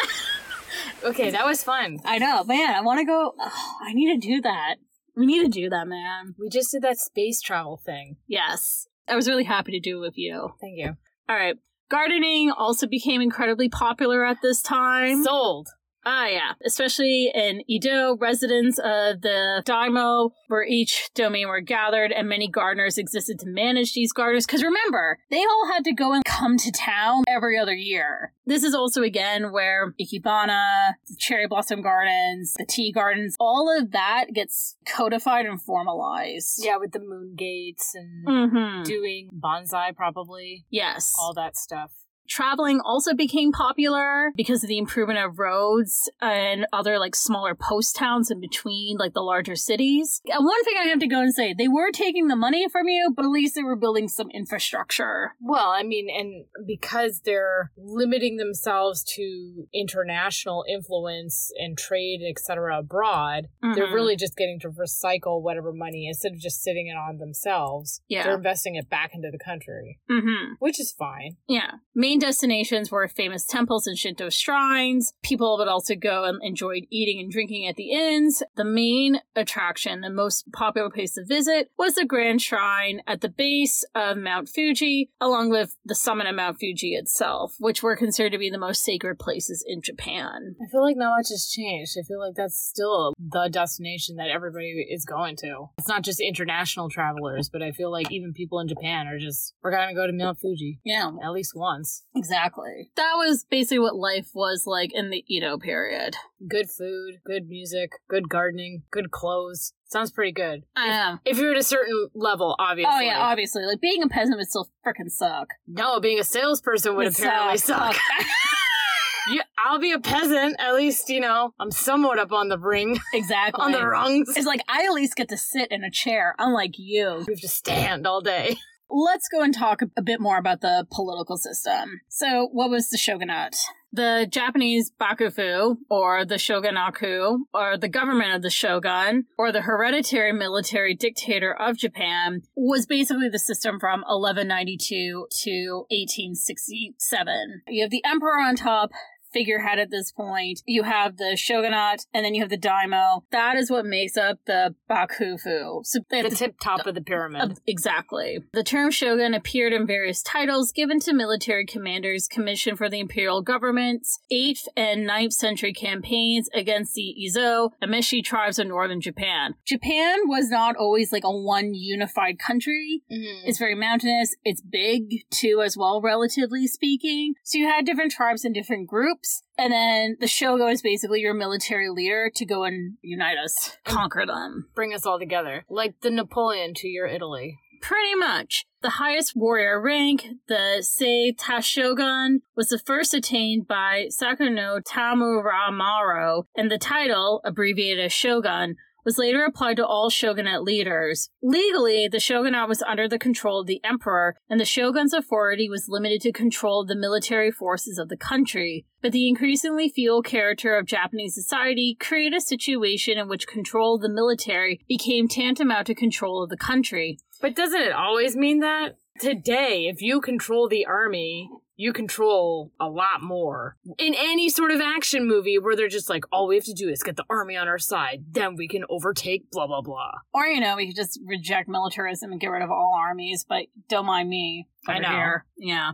S2: Okay, that was fun.
S1: I know, man. I want to go. oh, I need to do that. We need to do that, man.
S2: We just did that space travel thing.
S1: Yes. I was really happy to do it with you.
S2: Thank you.
S1: All right. Gardening also became incredibly popular at this time.
S2: Sold.
S1: Ah, yeah. Especially in Edo, residents of the daimyo, where each domain were gathered, and many gardeners existed to manage these gardens. Because remember, they all had to go and come to town every other year. This is also again where Ikebana, the cherry blossom gardens, the tea gardens, all of that gets codified and formalized.
S2: Yeah, with the moon gates and
S1: Mm-hmm.
S2: doing bonsai, probably.
S1: Yes.
S2: All that stuff.
S1: Traveling also became popular because of the improvement of roads and other like smaller post towns in between like the larger cities. And one thing I have to go and say, they were taking the money from you, but at least they were building some infrastructure.
S2: Well, I mean, and because they're limiting themselves to international influence and trade, and etc., abroad, they're
S1: Mhm.
S2: really just getting to recycle whatever money instead of just sitting it on themselves.
S1: Yeah.
S2: They're investing it back into the country,
S1: Mm-hmm.
S2: which is fine.
S1: Yeah. Main destinations were famous temples and Shinto shrines. People would also go and enjoyed eating and drinking at the inns. The main attraction, the most popular place to visit, was the Grand Shrine at the base of Mount Fuji, along with the summit of Mount Fuji itself, which were considered to be the most sacred places in Japan.
S2: I feel like not much has changed. I feel like that's still the destination that everybody is going to. It's not just international travelers, but I feel like even people in Japan are just, we're going to go to Mount Fuji
S1: Yeah,
S2: at least once.
S1: Exactly. That was basically what life was like in the Edo period.
S2: Good food, good music, good gardening, good clothes. Sounds pretty good.
S1: I am.
S2: If you're at a certain level, obviously.
S1: Oh yeah, obviously. Like being a peasant would still freaking suck.
S2: No, being a salesperson would
S1: Would
S2: apparently suck. <laughs> <laughs> yeah, I'll be a peasant. At least, you know, I'm somewhat up on the ring, <laughs>
S1: exactly.
S2: on the rungs.
S1: It's like I at least get to sit in a chair, unlike you.
S2: You have to stand all day.
S1: Let's go and talk a bit more about the political system. So, what was the shogunate? The Japanese bakufu, or the shogunaku, or the government of the shogun, or the hereditary military dictator of Japan, was basically the system from 1192 to 1867. You have the emperor on top, figurehead at this point. You have the shogunate, and then you have the daimyo. That is what makes up the bakufu. So
S2: The tip top of the pyramid.
S1: uh, exactly. The term shogun appeared in various titles given to military commanders commissioned for the imperial government's 8th and 9th century campaigns against the Ezo and Meshi tribes of northern Japan. Japan was not always like a one unified country.
S2: Mhm.
S1: It's very mountainous. It's big too, as well, relatively speaking. So you had different tribes and different groups. And then the shogun is basically your military leader to go and unite us, conquer them.
S2: Bring us all together. Like the Napoleon to your Italy.
S1: Pretty much. The highest warrior rank, the Seii Taishogun, was the first attained by Sakuno Tamuramaro, and the title, abbreviated as Shogun, was later applied to all shogunate leaders. Legally, the shogunate was under the control of the emperor, and the shogun's authority was limited to control of the military forces of the country. But the increasingly feudal character of Japanese society created a situation in which control of the military became tantamount to control of the country.
S2: But doesn't it always mean that? Today, if you control the army, you control a lot more. In any sort of action movie where they're just like, all we have to do is get the army on our side, then we can overtake blah blah blah.
S1: Or, you know, we could just reject militarism and get rid of all armies, but don't mind me.
S2: I know.
S1: Here. Yeah.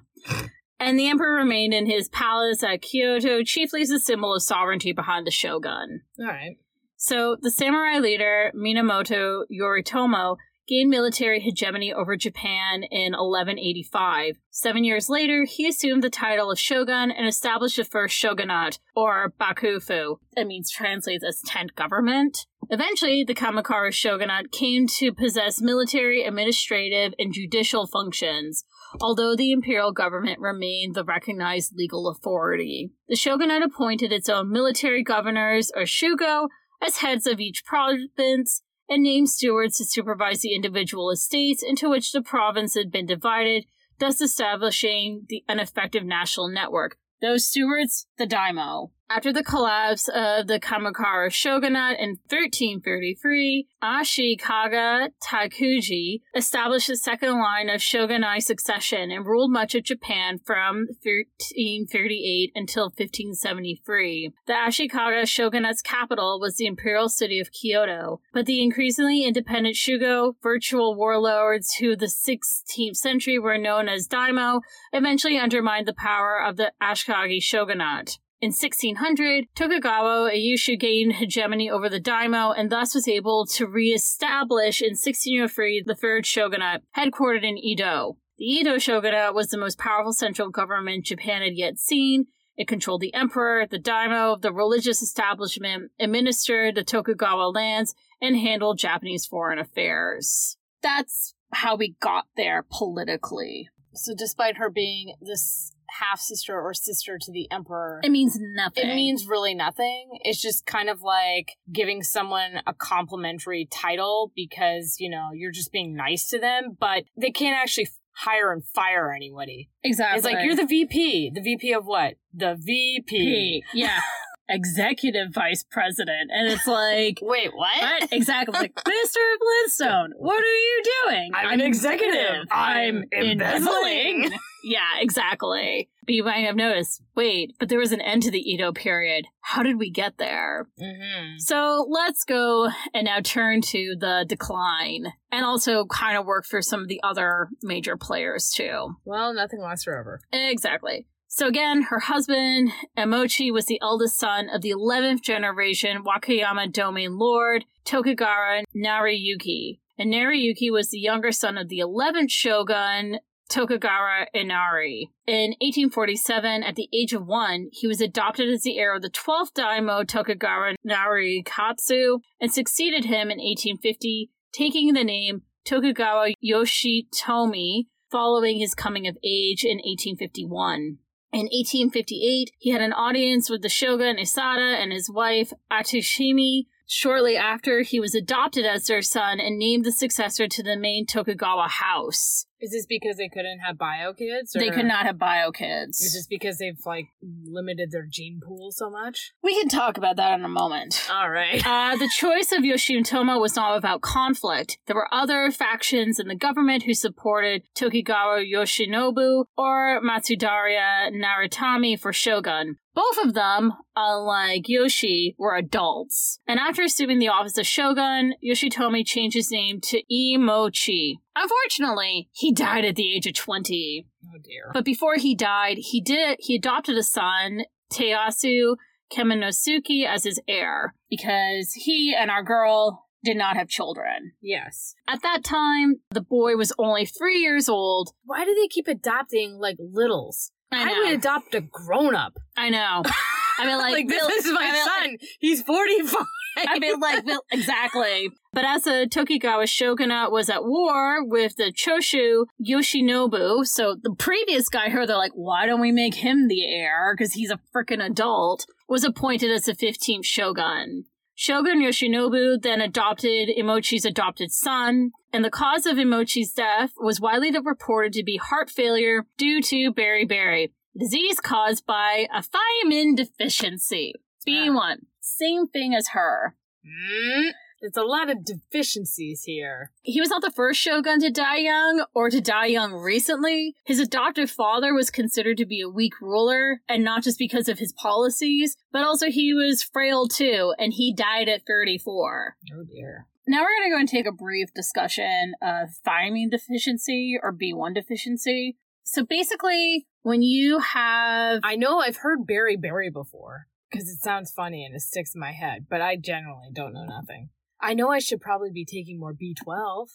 S1: And the emperor remained in his palace at Kyoto, chiefly as a symbol of sovereignty behind the shogun.
S2: Alright.
S1: So the samurai leader, Minamoto Yoritomo, gained military hegemony over Japan in 1185. Seven years later, he assumed the title of shogun and established the first shogunate, or bakufu. That means translates as tent government. Eventually, the Kamakura shogunate came to possess military, administrative, and judicial functions, although the imperial government remained the recognized legal authority. The shogunate appointed its own military governors, or shugo, as heads of each province and named stewards to supervise the individual estates into which the province had been divided, thus establishing the, an effective national network. Those stewards, the daimyo. After the collapse of the Kamakura shogunate in 1333, Ashikaga Takauji established the second line of shogunate succession and ruled much of Japan from 1338 until 1573. The Ashikaga shogunate's capital was the imperial city of Kyoto, but the increasingly independent Shugo virtual warlords who the 16th century were known as daimyo eventually undermined the power of the Ashikaga shogunate. In 1600, Tokugawa Ieyasu gained hegemony over the daimyo and thus was able to re-establish in 1603 the third shogunate, headquartered in Edo. The Edo shogunate was the most powerful central government Japan had yet seen. It controlled the emperor, the daimyo, the religious establishment, administered the Tokugawa lands, and handled Japanese foreign affairs. That's how we got there politically.
S2: So, despite her being this half sister or sister to the emperor.
S1: It means nothing.
S2: It means really nothing. It's just kind of like giving someone a complimentary title because, you know, you're just being nice to them, but they can't actually hire and fire anybody.
S1: Exactly.
S2: It's like you're the VP. The VP of what? The VP.
S1: P. Yeah. <laughs> executive vice president. And it's like, <laughs>
S2: wait, what?
S1: what? Exactly. Like, <laughs> Mr. Flintstone, what are you doing?
S2: I'm, an executive.
S1: I'm embezzling. <laughs> yeah, exactly. But you might have noticed, wait, but there was an end to the Edo period. How did we get there?
S2: Mm-hmm.
S1: So let's go and now turn to the decline and also kind of work for some of the other major players too.
S2: Well, nothing lasts forever.
S1: Exactly. So again, her husband, Iemochi, was the eldest son of the 11th generation Wakayama domain lord, Tokugawa Nariyuki. And Nariyuki was the younger son of the 11th shogun, Tokugawa Ienari. In 1847, at the age of one, he was adopted as the heir of the 12th daimyo Tokugawa Narikatsu and succeeded him in 1850, taking the name Tokugawa Yoshitomi following his coming of age in 1851. In 1858, he had an audience with the shogun Iesada and his wife Atsuhime. Shortly after, he was adopted as their son and named the successor to the main Tokugawa house.
S2: Is this because they couldn't have bio kids? Or
S1: They could not have bio kids.
S2: Is this because they've like limited their gene pool so much?
S1: We can talk about that in a moment.
S2: All right.
S1: Uh, the choice of Yoshitomi was not without conflict. There were other factions in the government who supported Tokugawa Yoshinobu or Matsudaira Naritami for shogun. Both of them, unlike Yoshi, were adults. And after assuming the office of shogun, Yoshitomi changed his name to Iemochi. Unfortunately, he died at the age of 20.
S2: oh dear.
S1: But before he died, he did he adopted a son, Tayasu Kamenosuke, as his heir because he and our girl did not have children.
S2: yes.
S1: At that time, the boy was only three years old.
S2: Why do they keep adopting like littles?
S1: I
S2: I would adopt a grown up.
S1: I know. <laughs> I mean, like,
S2: Like, this
S1: Bill-
S2: is my
S1: I mean,
S2: son. He's forty five.
S1: I mean, like, Bill- <laughs> exactly. But as the Tokugawa shogunate was at war with the Choshu Yoshinobu, so the previous guy here, they're like, why don't we make him the heir? Because he's a freaking adult, was appointed as the 15th shogun. Shogun Yoshinobu then adopted Iemochi's adopted son, and the cause of Iemochi's death was widely reported to be heart failure due to beriberi, disease caused by a thiamine deficiency. B1. Same thing as her.
S2: Mm, there's a lot of deficiencies here.
S1: He was not the first shogun to die young or to die young recently. His adoptive father was considered to be a weak ruler, and not just because of his policies, but also he was frail too, and he died at 34.
S2: Oh dear.
S1: Now we're going to go and take a brief discussion of thiamine deficiency or B1 deficiency. So basically, when you have
S2: I know I've heard Berry Berry before because it sounds funny and it sticks in my head, but I generally don't know nothing. I know I should probably be taking more B12.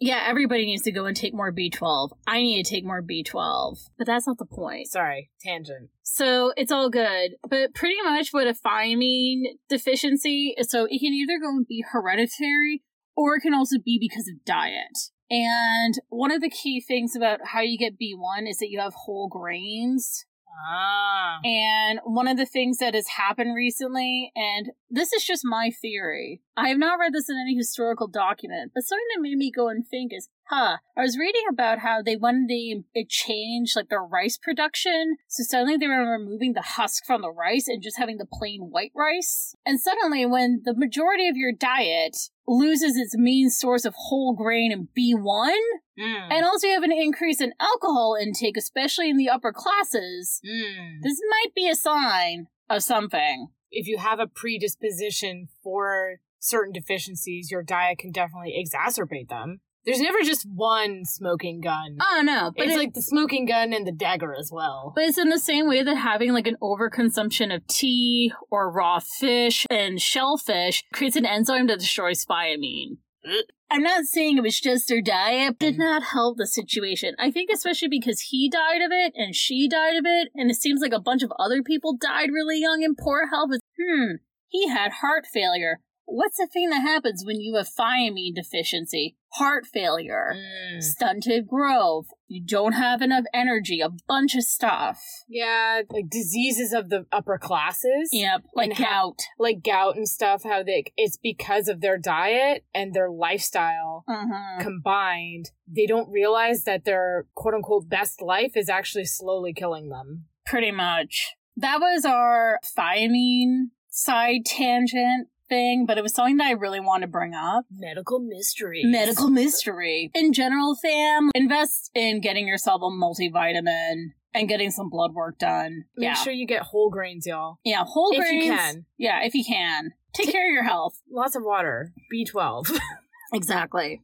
S1: yeah, everybody needs to go and take more B12. I need to take more B12, but that's not the point.
S2: Sorry, tangent.
S1: So it's all good. But pretty much what a thiamine deficiency is so it can either go and be hereditary or it can also be because of diet. And one of the key things about how you get B1 is that you have whole grains.
S2: Ah.
S1: And one of the things that has happened recently, and this is just my theory, I have not read this in any historical document, but something that made me go and think is, huh, I was reading about how they wanted to change like their rice production. So suddenly they were removing the husk from the rice and just having the plain white rice. And suddenly when the majority of your diet loses its main source of whole grain and B1,
S2: Mm.
S1: and also you have an increase in alcohol intake, especially in the upper classes,
S2: Mm.
S1: this might be a sign of something.
S2: if you have a predisposition for certain deficiencies, your diet can definitely exacerbate them. There's never just one smoking gun.
S1: Oh no, but
S2: it's
S1: it-
S2: like the smoking gun and the dagger as well.
S1: But it's in the same way that having like an overconsumption of tea or raw fish and shellfish creates an enzyme that destroys thiamine. I'm not saying it was just their diet did not help the situation. I think especially because he died of it and she died of it, and it seems like a bunch of other people died really young in poor health. Hmm, he had heart failure. What's the thing that happens when you have thiamine deficiency? Heart failure
S2: Mm.
S1: stunted growth, you don't have enough energy, a bunch of stuff.
S2: Yeah, like diseases of the upper classes.
S1: Yep, like gout.
S2: Like gout and stuff, how they it's because of their diet and their lifestyle
S1: Mm-hmm.
S2: combined. They don't realize that their quote unquote best life is actually slowly killing them.
S1: Pretty much. That was our thiamine side tangent thing, but it was something that I really want to bring up.
S2: Medical mystery.
S1: Medical mystery. In general, fam, invest in getting yourself a multivitamin and getting some blood work done.
S2: Make
S1: yeah.
S2: sure you get whole grains, y'all.
S1: yeah, whole
S2: If
S1: grains.
S2: you can.
S1: Yeah, if you can. Take care of your health.
S2: Lots of water. B12. <laughs>
S1: Exactly.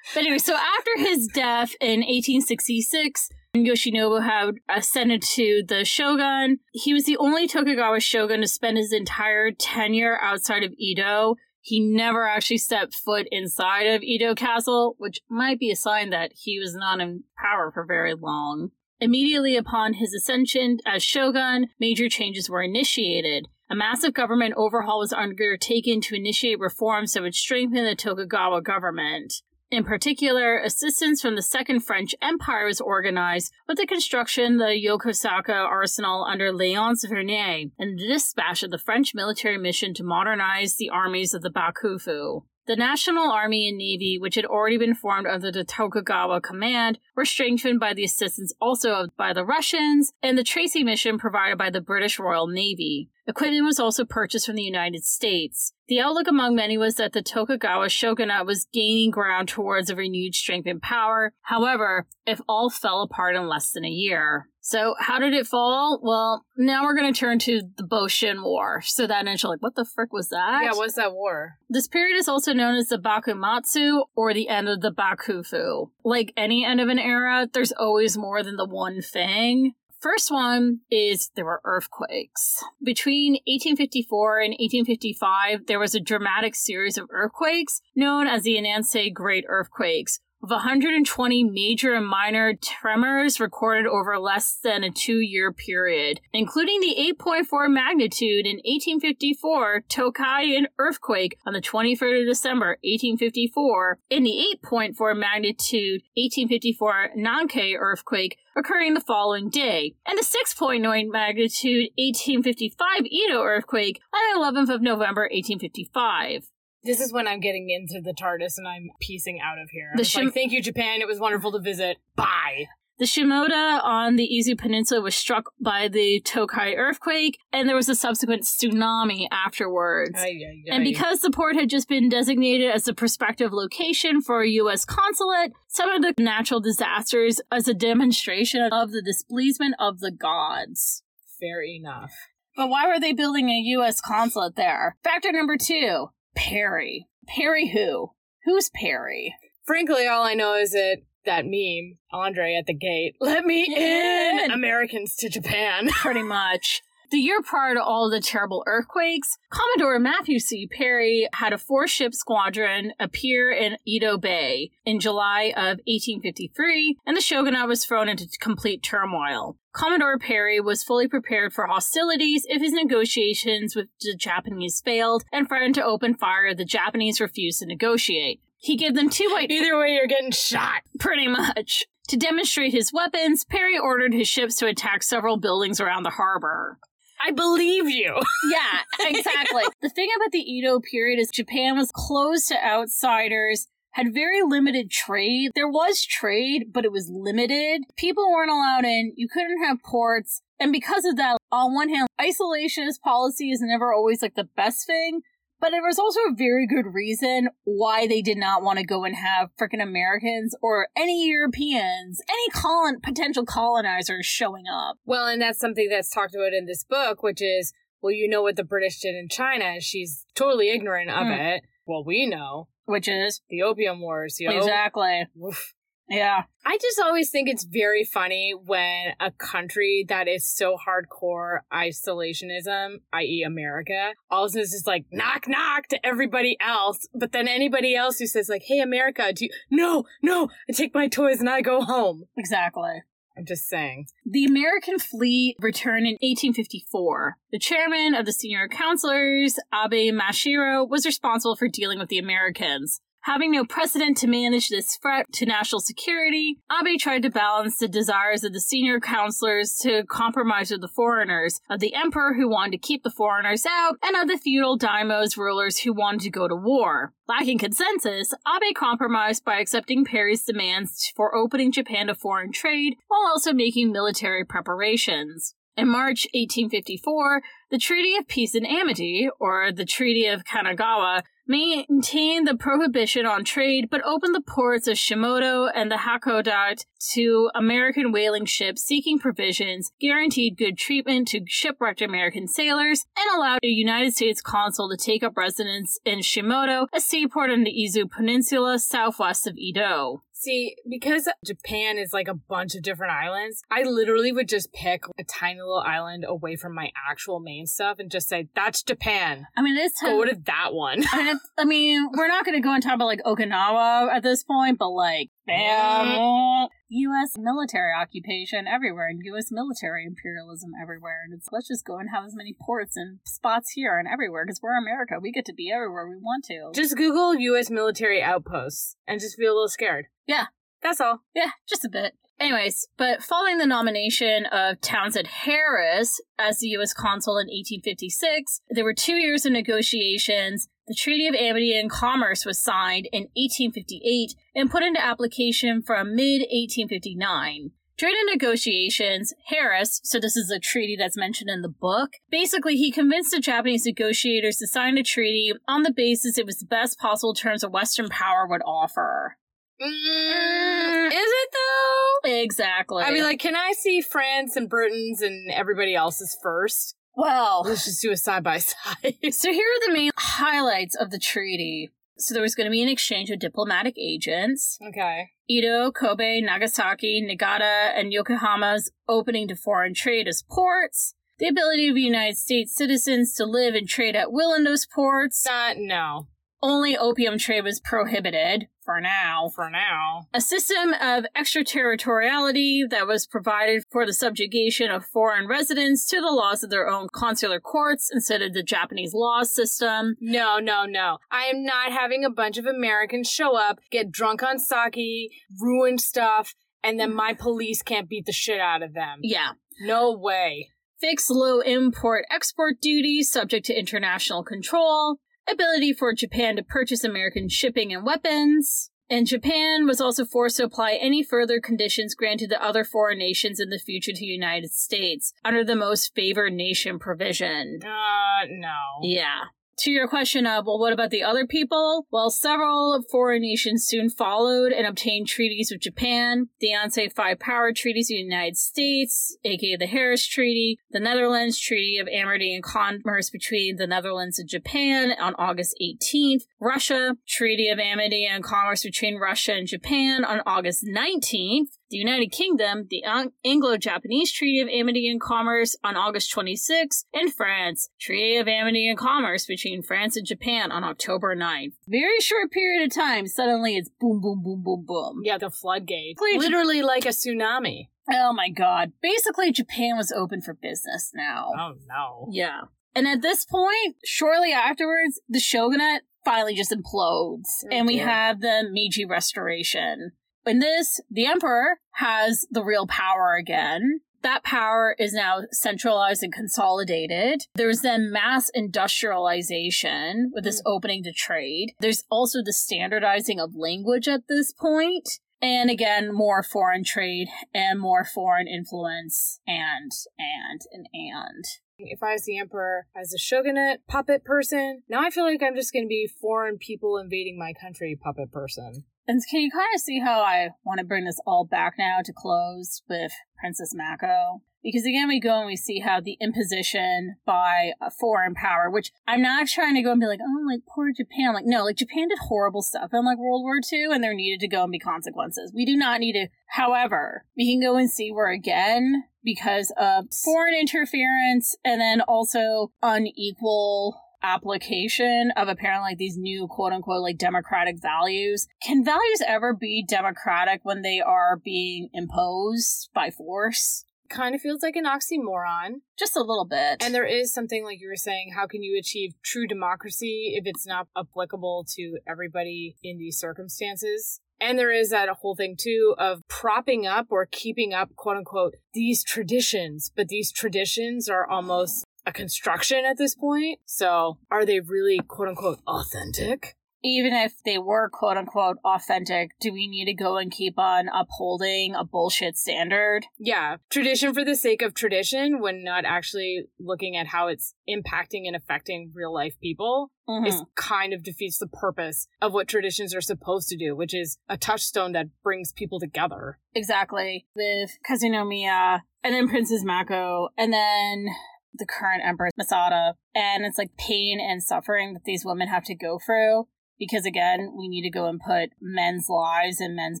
S1: But anyway, so after his death in 1866, Yoshinobu had ascended to the shogun. He was the only Tokugawa shogun to spend his entire tenure outside of Edo. He never actually stepped foot inside of Edo Castle, which might be a sign that he was not in power for very long. Immediately upon his ascension as shogun, major changes were initiated. A massive government overhaul was undertaken to initiate reforms that would strengthen the Tokugawa government. In particular, assistance from the Second French Empire was organized with the construction of the Yokosuka arsenal under Léonce Verny and the dispatch of the French military mission to modernize the armies of the Bakufu. The National Army and Navy, which had already been formed under the Tokugawa command, were strengthened by the assistance also by the Russians and the Tracy mission provided by the British Royal Navy. Equipment was also purchased from the United States. The outlook among many was that the Tokugawa shogunate was gaining ground towards a renewed strength and power. However, if all fell apart in less than a year. So, how did it fall? Well, now we're going to turn to the Boshin War. So that initial, like, what the frick was that?
S2: yeah, what's that war?
S1: This period is also known as the Bakumatsu or the end of the Bakufu. Like any end of an era, there's always more than the one thing. First one is there were earthquakes. Between 1854 and 1855, there was a dramatic series of earthquakes known as the Ansei Great Earthquakes, with 120 major and minor tremors recorded over less than a two year period, including the 8.4 magnitude in 1854 Tokaian earthquake on the 23rd of December 1854, and the 8.4 magnitude 1854 Nankai earthquake occurring the following day, and the 6.9 magnitude 1855 Edo earthquake on the 11th of November 1855.
S2: This is when I'm getting into the TARDIS and I'm piecing out of here.
S1: The Shim-
S2: like, thank you, Japan. It was wonderful to visit. Bye.
S1: The Shimoda on the Izu Peninsula was struck by the Tokai earthquake, and there was a subsequent tsunami afterwards.
S2: Ay, ay,
S1: And because the port had just been designated as the prospective location for a U.S. consulate, some of the natural disasters as a demonstration of the displeasement of the gods.
S2: fair enough.
S1: But why were they building a U.S. consulate there? Factor number two Perry. Perry who? Who's Perry?
S2: Frankly, all I know is that that meme, Andre at the gate, let me <laughs> in,
S1: In.
S2: Americans to Japan. <laughs>
S1: Pretty much. The year prior to all the terrible earthquakes, Commodore Matthew C. Perry had a four ship squadron appear in Edo Bay in July of 1853, and the shogunate was thrown into complete turmoil. Commodore Perry was fully prepared for hostilities if his negotiations with the Japanese failed and threatened to open fire if the Japanese refused to negotiate. He gave them two white
S2: Either way, you're getting shot.
S1: Pretty much. To demonstrate his weapons, Perry ordered his ships to attack several buildings around the harbor.
S2: I believe you. <laughs>
S1: Yeah, exactly. the thing about the Edo period is Japan was closed to outsiders, had very limited trade. There was trade, but it was limited. People weren't allowed in. You couldn't have ports. And because of that, on one hand, isolationist policy is never always like the best thing. But there was also a very good reason why they did not want to go and have freaking Americans or any Europeans, any colon potential colonizers showing up.
S2: Well, and that's something that's talked about in this book, which is, well, you know what the British did in China. She's totally ignorant of
S1: Mm.
S2: it. Well, we know
S1: Which is
S2: the Opium Wars. You know?
S1: exactly.
S2: Oof.
S1: Yeah.
S2: I just always think it's very funny when a country that is so hardcore isolationism, i.e., America, all of a sudden is just like knock knock to everybody else. But then anybody else who says like, "Hey, America, do you? No, no, I take my toys and I go home."
S1: Exactly.
S2: I'm just saying.
S1: The American fleet returned in 1854. The chairman of the senior counselors, Abe Masahiro, was responsible for dealing with the Americans. Having no precedent to manage this threat to national security, Abe tried to balance the desires of the senior counselors to compromise with the foreigners, of the emperor who wanted to keep the foreigners out, and of the feudal daimos rulers who wanted to go to war. Lacking consensus, Abe compromised by accepting Perry's demands for opening Japan to foreign trade while also making military preparations. In March 1854, the Treaty of Peace and Amity, or the Treaty of Kanagawa, maintained the prohibition on trade but opened the ports of Shimoda and the Hakodate to American whaling ships seeking provisions, guaranteed good treatment to shipwrecked American sailors, and allowed a United States consul to take up residence in Shimoda, a seaport on the Izu Peninsula southwest of Edo.
S2: See, because Japan is like a bunch of different islands, I literally would just pick a tiny little island away from my actual main stuff and just say, that's Japan.
S1: I mean, it's
S2: Go to that one.
S1: I mean, it's, I mean, we're not going to go and talk about like Okinawa at this point, but like, bam, U.S. military occupation everywhere and U.S. military imperialism everywhere, and it's let's just go and have as many ports and spots here and everywhere because we're America. We get to be everywhere we want to.
S2: Just Google U.S. military outposts and just feel a little scared.
S1: Yeah.
S2: That's all.
S1: Yeah, just a bit. Anyways, but following the nomination of Townsend Harris as the U.S. consul in 1856, there were two years of negotiations. The Treaty of Amity and Commerce was signed in 1858 and put into application from mid 1859. During the negotiations, Harris, so this is a treaty that's mentioned in the book, basically he convinced the Japanese negotiators to sign a treaty on the basis it was the best possible terms a Western power would offer.
S2: Mm, is it though?
S1: Exactly.
S2: I mean, like, can I see France and Britain's and everybody else's first?
S1: Well,
S2: Let's just do a side by <laughs> side.
S1: so here are the main highlights of the treaty. So there was going to be an exchange of diplomatic agents.
S2: Okay.
S1: Ito, Kobe, Nagasaki, Niigata, and Yokohama's opening to foreign trade as ports. The ability of United States citizens to live and trade at will in those ports.
S2: Uh, no.
S1: Only opium trade was prohibited, for now.
S2: For now.
S1: A system of extraterritoriality that was provided for the subjugation of foreign residents to the laws of their own consular courts instead of the Japanese law system.
S2: No, no, no. I am not having a bunch of Americans show up, get drunk on sake, ruin stuff, and then my police can't beat the shit out of them.
S1: Yeah.
S2: No way.
S1: fix low import export duties subject to international control. Ability for Japan to purchase American shipping and weapons. And Japan was also forced to apply any further conditions granted to other foreign nations in the future to the United States under the most favored nation provision.
S2: Uh, no.
S1: Yeah. To your question of, well, what about the other people? Well, several foreign nations soon followed and obtained treaties with Japan, the Ansei Five Power Treaties of the United States, aka the Harris Treaty, the Netherlands Treaty of Amity and Commerce between the Netherlands and Japan on August 18th, Russia Treaty of Amity and Commerce between Russia and Japan on August 19th, the United Kingdom, the Anglo-Japanese Treaty of Amity and Commerce on August 26th, and France, Treaty of Amity and Commerce between France and Japan on October 9th. Very short period of time, suddenly it's boom, boom, boom, boom, boom.
S2: Yeah, the
S1: floodgate.
S2: Literally like a tsunami.
S1: Oh my god. Basically, Japan was open for business now.
S2: Oh, no.
S1: Yeah. And at this point, shortly afterwards, the shogunate finally just implodes,
S2: Oh,
S1: and we have the Meiji Restoration. In this, the Emperor has the real power again. That power is now centralized and consolidated. There's then mass industrialization with this hmm. opening to trade. There's also the standardizing of language at this point. And again, more foreign trade and more foreign influence and, and, and, and.
S2: If I was the emperor as a shogunate puppet person, now I feel like I'm just going to be foreign people invading my country puppet person.
S1: And can you kind of see how I want to bring this all back now to close with Princess Mako? Because again, we go and we see how the imposition by a foreign power, which I'm not trying to go and be like, oh, like poor Japan. Like, no, like Japan did horrible stuff in like World War II and there needed to go and be consequences. We do not need to. However, we can go and see where again, because of foreign interference and then also unequal application of apparently like these new quote unquote like democratic values. Can values ever be democratic when they are being imposed by force?
S2: Kind of feels like an oxymoron.
S1: Just a little bit.
S2: And there is something like you were saying, how can you achieve true democracy if it's not applicable to everybody in these circumstances? And there is that whole thing too of propping up or keeping up, quote unquote, these traditions. But these traditions are almost a construction at this point. So are they really quote unquote authentic?
S1: Even if they were quote unquote authentic, do we need to go and keep on upholding a bullshit standard?
S2: Yeah. Tradition for the sake of tradition when not actually looking at how it's impacting and affecting real life people mm-hmm. is kind of defeats the purpose of what traditions are supposed to do, which is a touchstone that brings people together.
S1: Exactly. With Kazunomiya and then Princess Mako and then the current Empress Masako. And it's like pain and suffering that these women have to go through. Because again, we need to go and put men's lives and men's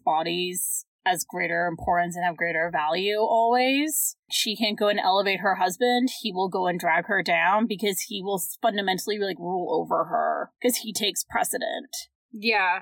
S1: bodies as greater importance and have greater value always. She can't go and elevate her husband. He will go and drag her down because he will fundamentally like rule over her because he takes precedent.
S2: Yeah.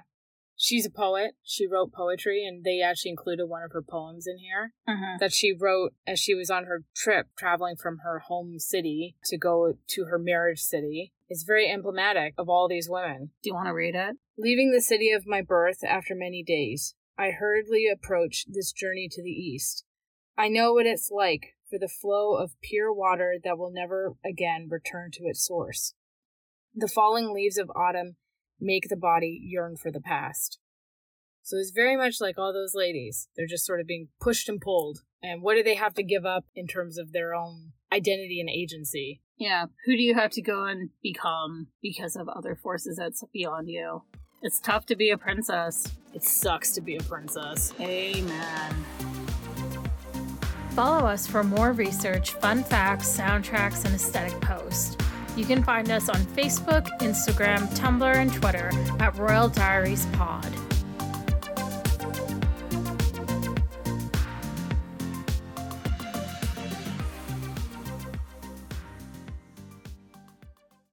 S2: She's a poet. She wrote poetry, and they actually included one of her poems in here
S1: uh-huh.
S2: that she wrote as she was on her trip traveling from her home city to go to her marriage city. It's very emblematic of all these women.
S1: Do you want to read it?
S2: Leaving the city of my birth after many days, I hurriedly approach this journey to the east. I know what it's like for the flow of pure water that will never again return to its source. The falling leaves of autumn make the body yearn for the past. So it's very much like all those ladies. They're just sort of being pushed and pulled. And what do they have to give up in terms of their own identity and agency?
S1: Yeah. Who do you have to go and become because of other forces that's beyond you? It's tough to be a princess.
S2: It sucks to be a princess.
S1: Amen. Follow us for more research, fun facts, soundtracks, and aesthetic posts. You can find us on Facebook, Instagram, Tumblr, and Twitter at Royal Diaries Pod.